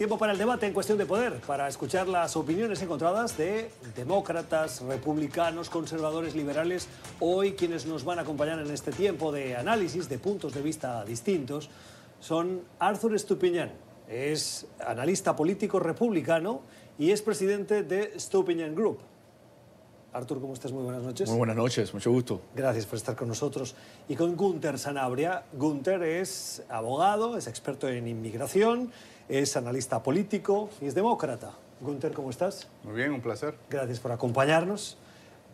Tiempo para el debate en cuestión de poder, para escuchar las opiniones encontradas de demócratas, republicanos, conservadores, liberales. Hoy quienes nos van a acompañar en este tiempo de análisis de puntos de vista distintos son Arthur Estupiñán, es analista político republicano y es presidente de Estupiñán Group. Artur, ¿cómo estás? Muy buenas noches. Muy buenas noches, mucho gusto. Gracias por estar con nosotros. Y con Gunther Sanabria. Gunther es abogado, es experto en inmigración, es analista político y es demócrata. Gunther, ¿cómo estás? Muy bien, un placer. Gracias por acompañarnos.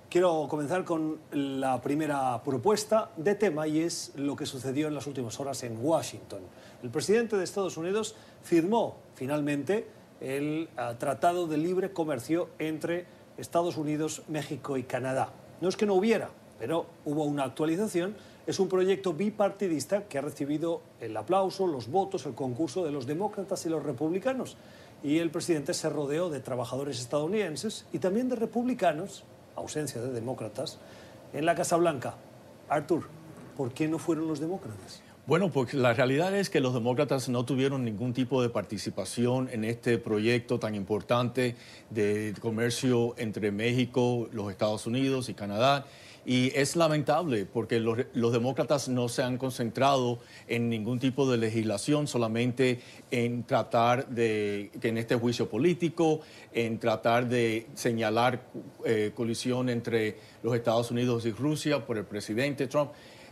Quiero comenzar con la primera propuesta de tema y es lo que sucedió en las últimas horas en Washington. El presidente de Estados Unidos firmó finalmente el uh, Tratado de Libre Comercio entre Estados Unidos, México y Canadá. No es que no hubiera, pero hubo una actualización. Es un proyecto bipartidista que ha recibido el aplauso, los votos, el concurso de los demócratas y los republicanos. Y el presidente se rodeó de trabajadores estadounidenses y también de republicanos, ausencia de demócratas, en la Casa Blanca. Artur, ¿por qué no fueron los demócratas? Bueno, pues la realidad es que los demócratas no tuvieron ningún tipo de participación en este proyecto tan importante de comercio entre México, los Estados Unidos y Canadá. Y es lamentable porque los, demócratas no se han concentrado en ningún tipo de legislación, solamente en tratar de, que en este juicio político, en tratar de señalar eh, colisión entre los Estados Unidos y Rusia por el presidente Trump.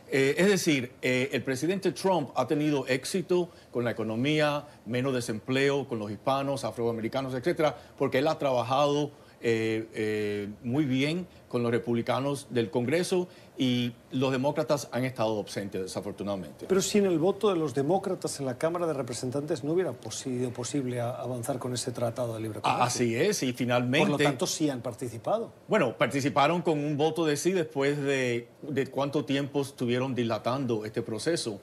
Eh, es decir, eh, el presidente Trump ha tenido éxito con la economía, menos desempleo con los hispanos, afroamericanos, etcétera, porque él ha trabajado eh, muy bien con los republicanos del Congreso y los demócratas han estado ausentes, desafortunadamente. Pero sin el voto de los demócratas en la Cámara de Representantes no hubiera sido posible avanzar con ese tratado de libre comercio. Así es, y finalmente... Por lo tanto, sí han participado. Bueno, participaron con un voto de sí después de, de cuánto tiempo estuvieron dilatando este proceso,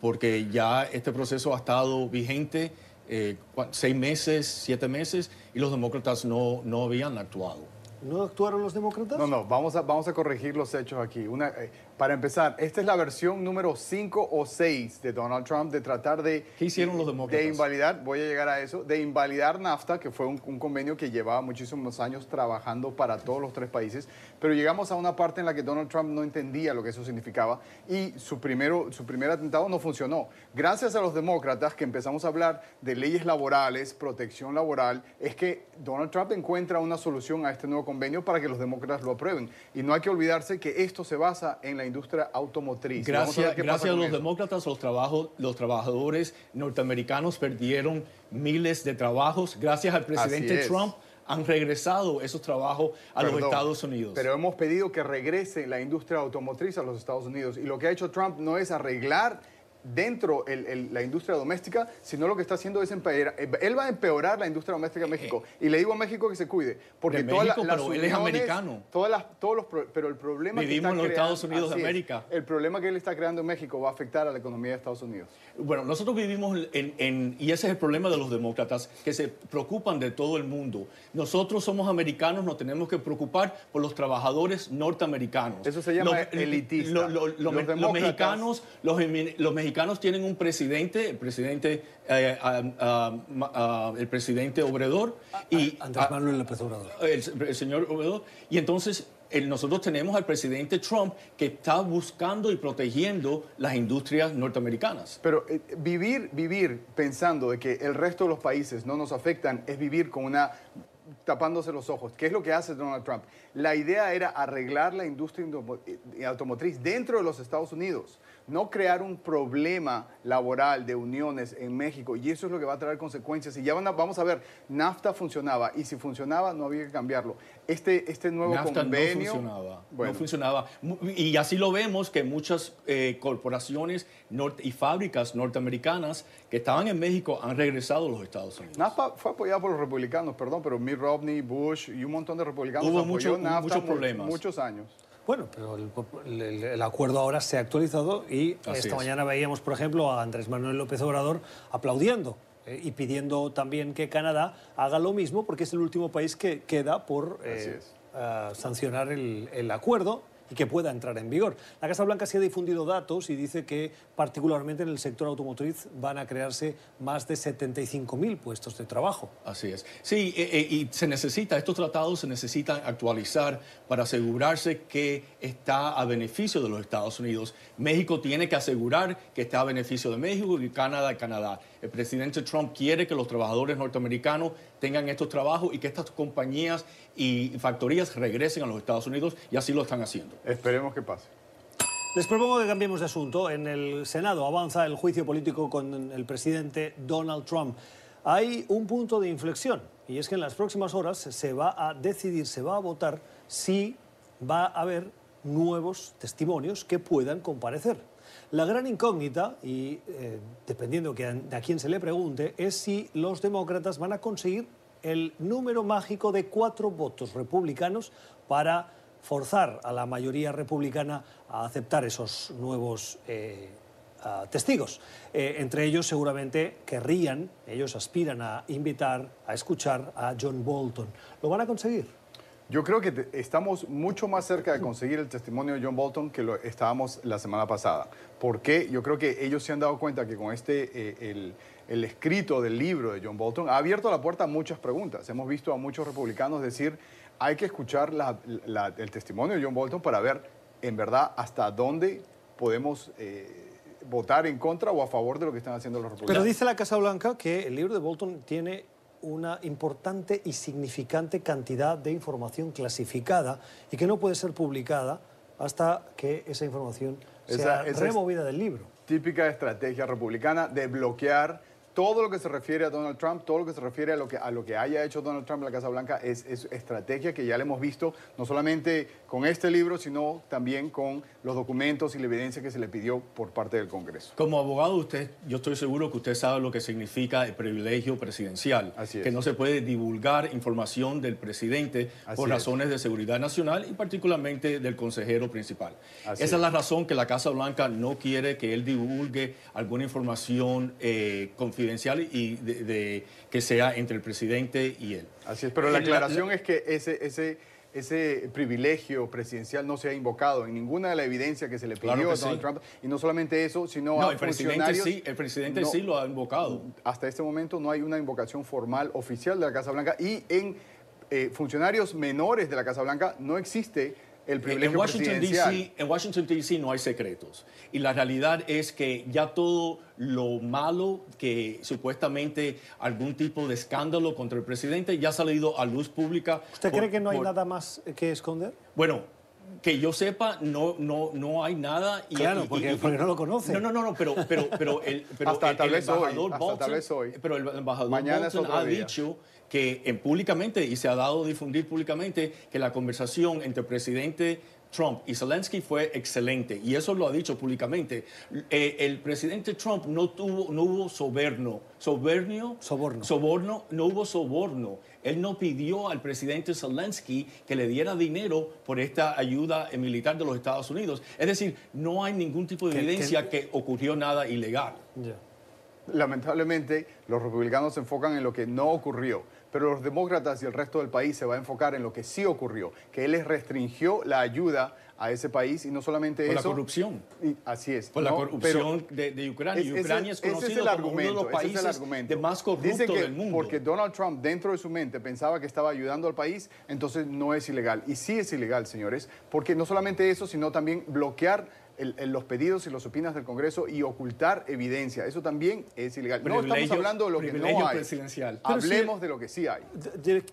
porque ya este proceso ha estado vigente eh, seis meses, siete meses, y los demócratas no, no habían actuado. ¿No actuaron los demócratas? No, no, vamos a, vamos a corregir los hechos aquí. Una, eh, para empezar, esta es la versión número 5 o 6 de Donald Trump de tratar de... ¿Qué hicieron los demócratas? De invalidar, voy a llegar a eso, de invalidar NAFTA, que fue un, un, convenio que llevaba muchísimos años trabajando para todos los tres países, pero llegamos a una parte en la que Donald Trump no entendía lo que eso significaba y su, primero, su primer atentado no funcionó. Gracias a los demócratas que empezamos a hablar de leyes laborales, protección laboral, es que Donald Trump encuentra una solución a este nuevo convenio para que los demócratas lo aprueben. Y no hay que olvidarse que esto se basa en la industria automotriz. Gracias a, gracias a los eso. demócratas, los, trabajo, los trabajadores norteamericanos perdieron miles de trabajos. Gracias al presidente Trump han regresado esos trabajos a Perdón, los Estados Unidos. Pero hemos pedido que regrese la industria automotriz a los Estados Unidos. Y lo que ha hecho Trump no es arreglar dentro el, el, la industria doméstica, sino lo que está haciendo es empeorar. Él va a empeorar la industria doméstica de México. Y le digo a México que se cuide. Porque de todas México, las pero él es americano. Todas las, todos los, pero el problema Vivimos que está en los creando, Estados Unidos de América. Es, el problema que él está creando en México va a afectar a la economía de Estados Unidos. Bueno, nosotros vivimos en, en, y ese es el problema de los demócratas, que se preocupan de todo el mundo. Nosotros somos americanos, nos tenemos que preocupar por los trabajadores norteamericanos. Eso se llama los, elitista. Lo, lo, lo, los, los, mexicanos, los, los mexicanos tienen un presidente, el presidente, eh, uh, uh, uh, el presidente Obrador y Andrés Manuel López Obrador. El, el, señor Obrador y entonces el, nosotros tenemos al presidente Trump que está buscando y protegiendo las industrias norteamericanas. Pero eh, vivir, vivir pensando de que el resto de los países no nos afectan es vivir con una tapándose los ojos. ¿Qué es lo que hace Donald Trump? La idea era arreglar la industria automotriz dentro de los Estados Unidos, no crear un problema laboral de uniones en México. Y eso es lo que va a traer consecuencias. Y ya van a, vamos a ver, NAFTA funcionaba y si funcionaba no había que cambiarlo. Este, este nuevo NAFTA convenio... No funcionaba, bueno. no funcionaba. Y así lo vemos que muchas eh, corporaciones y fábricas norteamericanas que estaban en México han regresado a los Estados Unidos. NAFTA fue apoyado por los republicanos, perdón, pero Mitt Romney, Bush y un montón de republicanos Hubo apoyó mucho, NAFTA muchos problemas. muchos años. Bueno, pero el, el, el, acuerdo ahora se ha actualizado y Así esta es. mañana veíamos, por ejemplo, a Andrés Manuel López Obrador aplaudiendo eh, y pidiendo también que Canadá haga lo mismo porque es el último país que queda por eh, uh, sancionar el, el, acuerdo y que pueda entrar en vigor. La Casa Blanca sí ha difundido datos y dice que particularmente en el sector automotriz van a crearse más de 75.000 puestos de trabajo. Así es. Sí, eh, eh, y se necesita, estos tratados se necesitan actualizar para asegurarse que está a beneficio de los Estados Unidos. México tiene que asegurar que está a beneficio de México y Canadá, Canadá. El presidente Trump quiere que los trabajadores norteamericanos tengan estos trabajos y que estas compañías y factorías regresen a los Estados Unidos y así lo están haciendo. Esperemos que pase. Les propongo que cambiemos de asunto. En el Senado avanza el juicio político con el presidente Donald Trump. Hay un punto de inflexión y es que en las próximas horas se va a decidir, se va a votar si va a haber nuevos testimonios que puedan comparecer. La gran incógnita, y eh, dependiendo de a quién se le pregunte, es si los demócratas van a conseguir el número mágico de cuatro votos republicanos para forzar a la mayoría republicana a aceptar esos nuevos eh, testigos. Eh, entre ellos seguramente querrían, ellos aspiran a invitar, a escuchar a John Bolton. ¿Lo van a conseguir? Yo creo que estamos mucho más cerca de conseguir el testimonio de John Bolton que lo estábamos la semana pasada. ¿Por qué? Yo creo que ellos se han dado cuenta que con este, eh, el, escrito del libro de John Bolton ha abierto la puerta a muchas preguntas. Hemos visto a muchos republicanos decir, hay que escuchar el testimonio de John Bolton para ver en verdad hasta dónde podemos... Eh, votar en contra o a favor de lo que están haciendo los republicanos. Pero dice la Casa Blanca que el libro de Bolton tiene una importante y significante cantidad de información clasificada y que no puede ser publicada hasta que esa información sea removida del libro. Típica estrategia republicana de bloquear todo lo que se refiere a Donald Trump, todo lo que se refiere a lo que, a lo que haya hecho Donald Trump en la Casa Blanca es, estrategia que ya le hemos visto, no solamente con este libro, sino también con los documentos y la evidencia que se le pidió por parte del Congreso. Como abogado, usted, yo estoy seguro que usted sabe lo que significa el privilegio presidencial, que no se puede divulgar información del presidente por razones de seguridad nacional y particularmente del consejero principal. Esa es. la razón que la Casa Blanca no quiere que él divulgue alguna información eh, confidencial y de, que sea entre el presidente y él. Así es, pero la aclaración es que ese, ese, ese privilegio presidencial no se ha invocado en ninguna de la evidencia que se le pidió a Donald Trump. Y no solamente eso, sino a el presidente sí, el presidente sí lo ha invocado. Hasta este momento no hay una invocación formal oficial de la Casa Blanca y en eh, funcionarios menores de la Casa Blanca no existe en Washington, D.C. en Washington, D.C. no hay secretos. Y la realidad es que ya todo lo malo que supuestamente algún tipo de escándalo contra el presidente ya ha salido a luz pública. ¿Usted cree que no hay nada más que esconder? Bueno, que yo sepa, no, no, no hay nada. Y, claro, porque, no lo conoce. No, no, no, pero, pero, pero el, pero hasta el, tal vez embajador hoy, Bolton, tal vez hoy. pero el embajador Mañana Bolton ha dicho que en públicamente, y se ha dado a difundir públicamente, que la conversación entre el presidente Trump y Zelensky fue excelente y eso lo ha dicho públicamente. Eh, el presidente Trump no tuvo, no hubo soborno, soborno, soborno, soborno, no hubo soborno. Él no pidió al presidente Zelensky que le diera dinero por esta ayuda militar de los Estados Unidos. Es decir, no hay ningún tipo de evidencia que, ocurrió nada ilegal. Lamentablemente, los republicanos se enfocan en lo que no ocurrió pero los demócratas y el resto del país se va a enfocar en lo que sí ocurrió, que él les restringió la ayuda a ese país y no solamente por eso. la corrupción. así es. Por la corrupción de, Ucrania. Ucrania es conocido como uno de los países de más corruptos del mundo. Porque Donald Trump dentro de su mente pensaba que estaba ayudando al país, entonces no es ilegal. Y sí es ilegal, señores, porque no solamente eso, sino también bloquear los pedidos y los opinas del Congreso y ocultar evidencia. Eso también es ilegal. no estamos hablando de lo que no hay. Hablemos de lo que sí hay.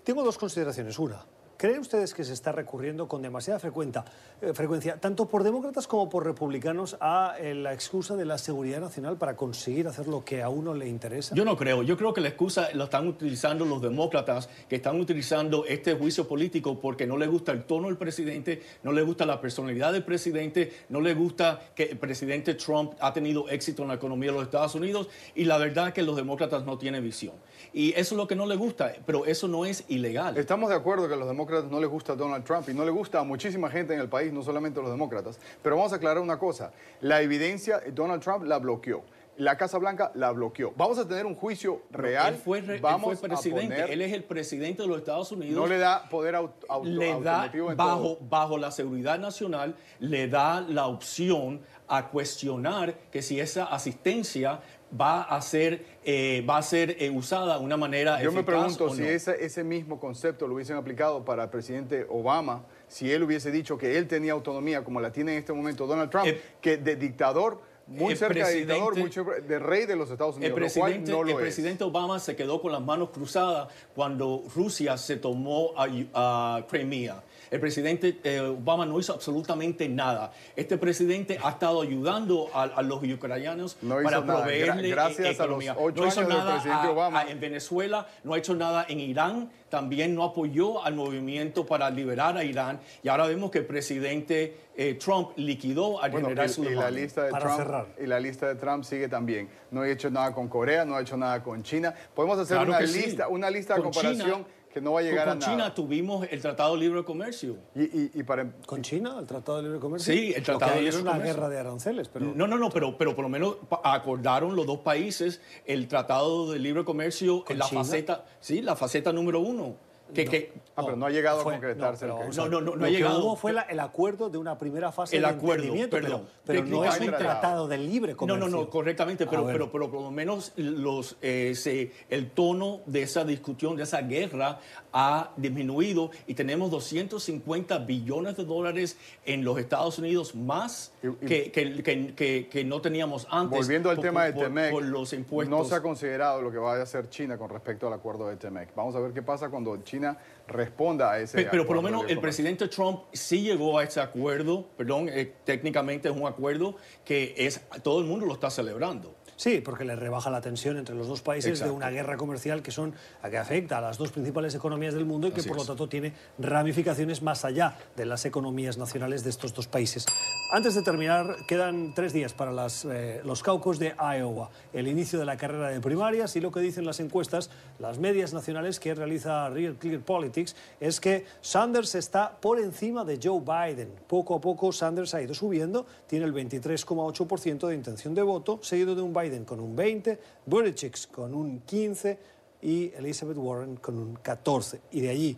Tengo dos consideraciones. Una, ¿Creen ustedes que se está recurriendo con demasiada eh, frecuencia, tanto por demócratas como por republicanos, a eh, la excusa de la seguridad nacional para conseguir hacer lo que a uno le interesa? Yo no creo. Yo creo que la excusa la están utilizando los demócratas, que están utilizando este juicio político porque no les gusta el tono del presidente, no les gusta la personalidad del presidente, no les gusta que el presidente Trump ha tenido éxito en la economía de los Estados Unidos y la verdad es que los demócratas no tienen visión. Y eso es lo que no les gusta, pero eso no es ilegal. Estamos de acuerdo que los demócratas no les gusta Donald Trump y no le gusta a muchísima gente en el país, no solamente a los demócratas. Pero vamos a aclarar una cosa, la evidencia Donald Trump la bloqueó. la Casa Blanca la bloqueó. Vamos a tener un juicio real. Él fue, re- él Vamos fue a presidente, poner- él es el presidente de los Estados Unidos. no le da poder aut- auto- le da automativo en bajo, todo. bajo la seguridad nacional, le da la opción a cuestionar que si esa asistencia va a ser, eh, va a ser eh, usada de una manera Yo me pregunto o si no. ese, ese mismo concepto lo hubiesen aplicado para el presidente Obama, si él hubiese dicho que él tenía autonomía como la tiene en este momento Donald Trump, El- que de dictador, muy el cerca de dictador, muy de rey de los Estados El Unidos, lo cual presidente, no lo el es. presidente Obama se quedó con las manos cruzadas cuando Rusia se tomó a, a Crimea. El presidente eh, Obama no hizo absolutamente nada. Este presidente ha estado ayudando a, a los ucranianos No para nada. proveerle Gra- gracias e- a los economía. ocho no hizo años del nada presidente a- Obama. a- en Venezuela, no ha hecho nada en Irán, también no apoyó al movimiento para liberar a Irán. Y ahora vemos que el presidente eh, Trump liquidó al Bueno, general y, y la lista de Para Trump cerrar. y la lista de Trump sigue también. No ha hecho nada con Corea, no ha hecho nada con China. Podemos hacer Claro una sí. lista, una lista de comparación China- que no va a llegar con a nada. China tuvimos el Tratado de Libre Comercio. Y, y- y para ¿Con China, el Tratado de Libre Comercio? Sí, el Tratado de Libre es una Comercio. guerra de aranceles, pero... No, no, no, pero, pero por lo menos acordaron los dos países el Tratado de Libre Comercio ¿Con en la China? faceta, sí, la faceta número uno. Que, que- Ah, pero no ha llegado fue- a concretarse no, el pero, No, no, no, no lo ha que llegado. hubo fue la- el acuerdo de una primera fase El de acuerdo, entendimiento, perdón. pero, pero no es un tratado de libre no, comercio. no, no, correctamente, pero, pero, pero por lo menos los, eh, se- el tono de esa discusión, de esa guerra, ha disminuido y tenemos 250 billones de dólares en los Estados Unidos más Y- y- que, que, que- que- que no teníamos antes. Volviendo al por- tema de TEMEC, Por los impuestos. no se ha considerado lo que va a hacer China con respecto al acuerdo de TEMEC. Vamos a ver qué pasa cuando China responda a ese Pe- Pero por lo menos el presidente Trump sí llegó a ese acuerdo, perdón, eh, técnicamente es un acuerdo que es todo el mundo lo está celebrando. Sí, porque le rebaja la tensión entre los dos países Exacto. de una guerra comercial que son a que afecta a las dos principales economías del mundo y que Así por lo tanto tiene ramificaciones más allá de las economías nacionales de estos dos países. Antes de terminar, quedan tres días para las, eh, los caucus de Iowa, el inicio de la carrera de primarias y lo que dicen las encuestas, las medias nacionales que realiza Real Clear Politics, es que Sanders está por encima de Joe Biden. Poco a poco Sanders ha ido subiendo, tiene el 23,8% de intención de voto, seguido de un Biden con un 20, Buttigieg con un 15 y Elizabeth Warren con un 14. Y de allí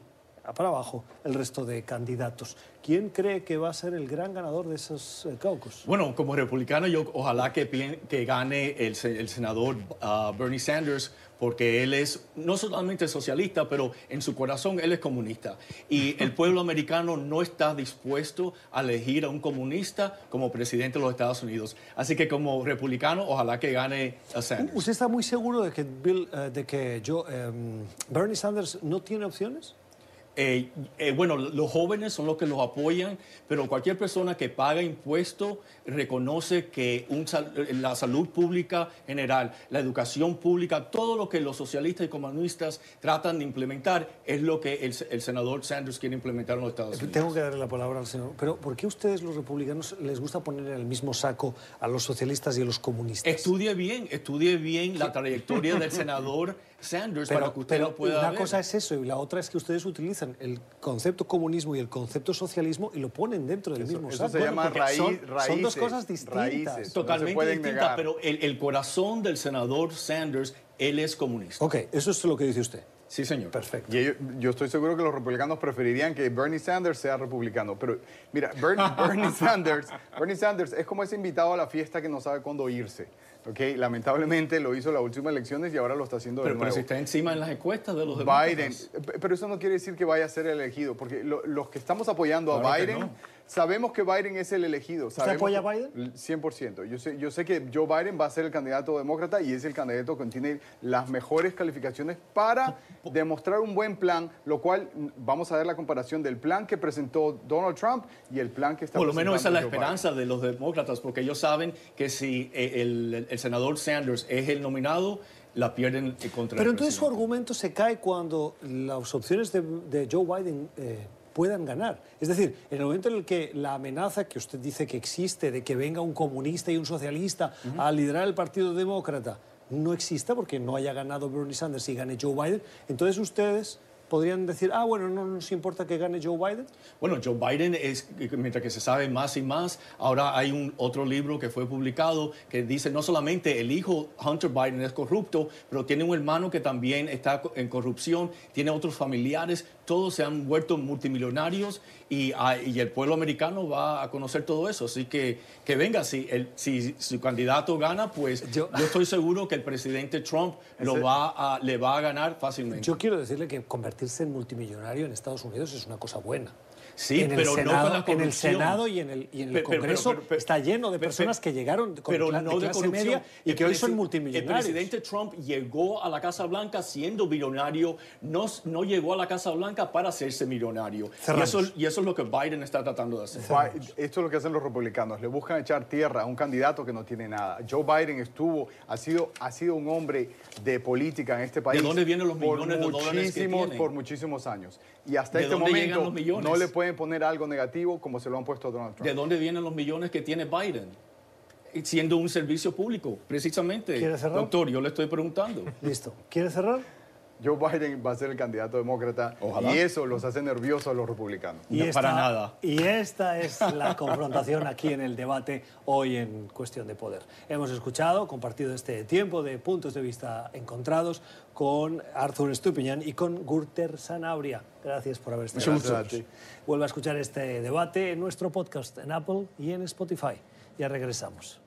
para abajo el resto de candidatos. ¿Quién cree que va a ser el gran ganador de esos eh, caucus? Bueno, como republicano, yo ojalá que, que gane el, el senador ah, Bernie Sanders, porque él es no solamente socialista, pero en su corazón él es comunista. Y el pueblo americano no está dispuesto a elegir a un comunista como presidente de los Estados Unidos. Así que como republicano, ojalá que gane a Sanders. ¿Usted está muy seguro de que, Bill, eh, de que yo, em, Bernie Sanders no tiene opciones? Eh, eh, bueno, los jóvenes son los que los apoyan, pero cualquier persona que paga impuestos reconoce que un sal- eh, la salud pública general, la educación pública, todo lo que los socialistas y comunistas tratan de implementar es lo que el, el senador Sanders quiere implementar en los Estados Unidos. Tengo que darle la palabra al señor. Pero ¿por qué ustedes los republicanos les gusta poner en el mismo saco a los socialistas y a los comunistas? Estudie bien, estudie bien la trayectoria del senador Sanders para que usted pero lo pueda una ver. cosa es eso y la otra es que ustedes utilizan el concepto comunismo y el concepto socialismo y lo ponen dentro del Eso- mismo eso saco. se llama porque raíz- son, son dos cosas distintas. raíces. Totalmente pueden distinta, negar. pero el, el corazón del senador Sanders, él es comunista. Ok, eso es lo que dice usted. Sí, señor. Perfecto. Y ellos- yo estoy seguro que los republicanos preferirían que Bernie Sanders sea republicano. Pero mira, Bernie, Bernie Sanders, Bernie Sanders es como ese invitado a la fiesta que no sabe cuándo irse. ¿ok? Lamentablemente lo hizo en las últimas elecciones y ahora lo está haciendo de Pero, pero nuevo. si está encima en las encuestas de los Biden, demócratas. p- pero eso no quiere decir que vaya a ser elegido, porque lo- los que estamos apoyando Claro a Biden, no. Sabemos que Biden es el elegido. sabemos apoya a Biden? 100%. Yo sé, yo sé que Joe Biden va a ser el candidato demócrata y es el candidato que tiene las mejores calificaciones para demostrar un buen plan, lo cual mm, vamos a ver la comparación del plan que presentó Donald Trump y el plan que está Por lo menos esa es la Joe esperanza de los demócratas, porque ellos saben que si eh, el, el senador Sanders es el nominado, la pierden eh, contra Pero el entonces su argumento se cae cuando las opciones de, de Joe Biden eh, puedan ganar. Es decir, en el momento en el que la amenaza que usted dice que existe de que venga un comunista y un socialista a liderar el Partido Demócrata no exista porque no haya ganado Bernie Sanders y gane Joe Biden, entonces ustedes podrían decir, ah, bueno, no nos importa que gane Joe Biden. Bueno, Joe Biden es, mientras que se sabe más y más, ahora hay un otro libro que fue publicado que dice no solamente el hijo Hunter Biden es corrupto, pero tiene un hermano que también está en corrupción, tiene otros familiares, todos se han vuelto multimillonarios y, ah, y el pueblo americano va a conocer todo eso. Así que que venga, si, el, si su candidato gana, pues yo, estoy seguro que el presidente Trump lo va a, le va a ganar fácilmente. Yo quiero decirle que convertirse en multimillonario en Estados Unidos es una cosa buena. Sí, en pero el Senado, no con la En el Senado y en el, y en el Congreso está lleno de personas que llegaron con pero no de clase media y que hoy son multimillonarios. El presidente Trump llegó a la Casa Blanca siendo millonario, no, no llegó a la Casa Blanca para hacerse millonario. Y eso, y eso, es lo que Biden está tratando de hacer. Esto es lo que hacen los republicanos, le buscan echar tierra a un candidato que no tiene nada. Joe Biden estuvo, ha sido, ha sido un hombre de política en este país. ¿De dónde vienen los millones de dólares que tiene? Por muchísimos años. Y hasta este momento no le pueden poner algo negativo como se lo han puesto a Donald Trump. ¿De dónde vienen los millones que tiene Biden? Siendo un servicio público, precisamente. ¿Quiere cerrar? Doctor, yo le estoy preguntando. Listo. ¿Quiere cerrar? Joe Biden va a ser el candidato demócrata Ojalá. y eso los hace nerviosos a los republicanos. Y No, esta, para nada. Y esta es la confrontación aquí en el debate hoy en Cuestión de Poder. Hemos escuchado, compartido este tiempo de puntos de vista encontrados con Arthur Stupiñán y con Gurter Sanabria. Gracias por haber estado Muchas con gracias nosotros. Vuelve a escuchar este debate en nuestro podcast en Apple y en Spotify. Ya regresamos.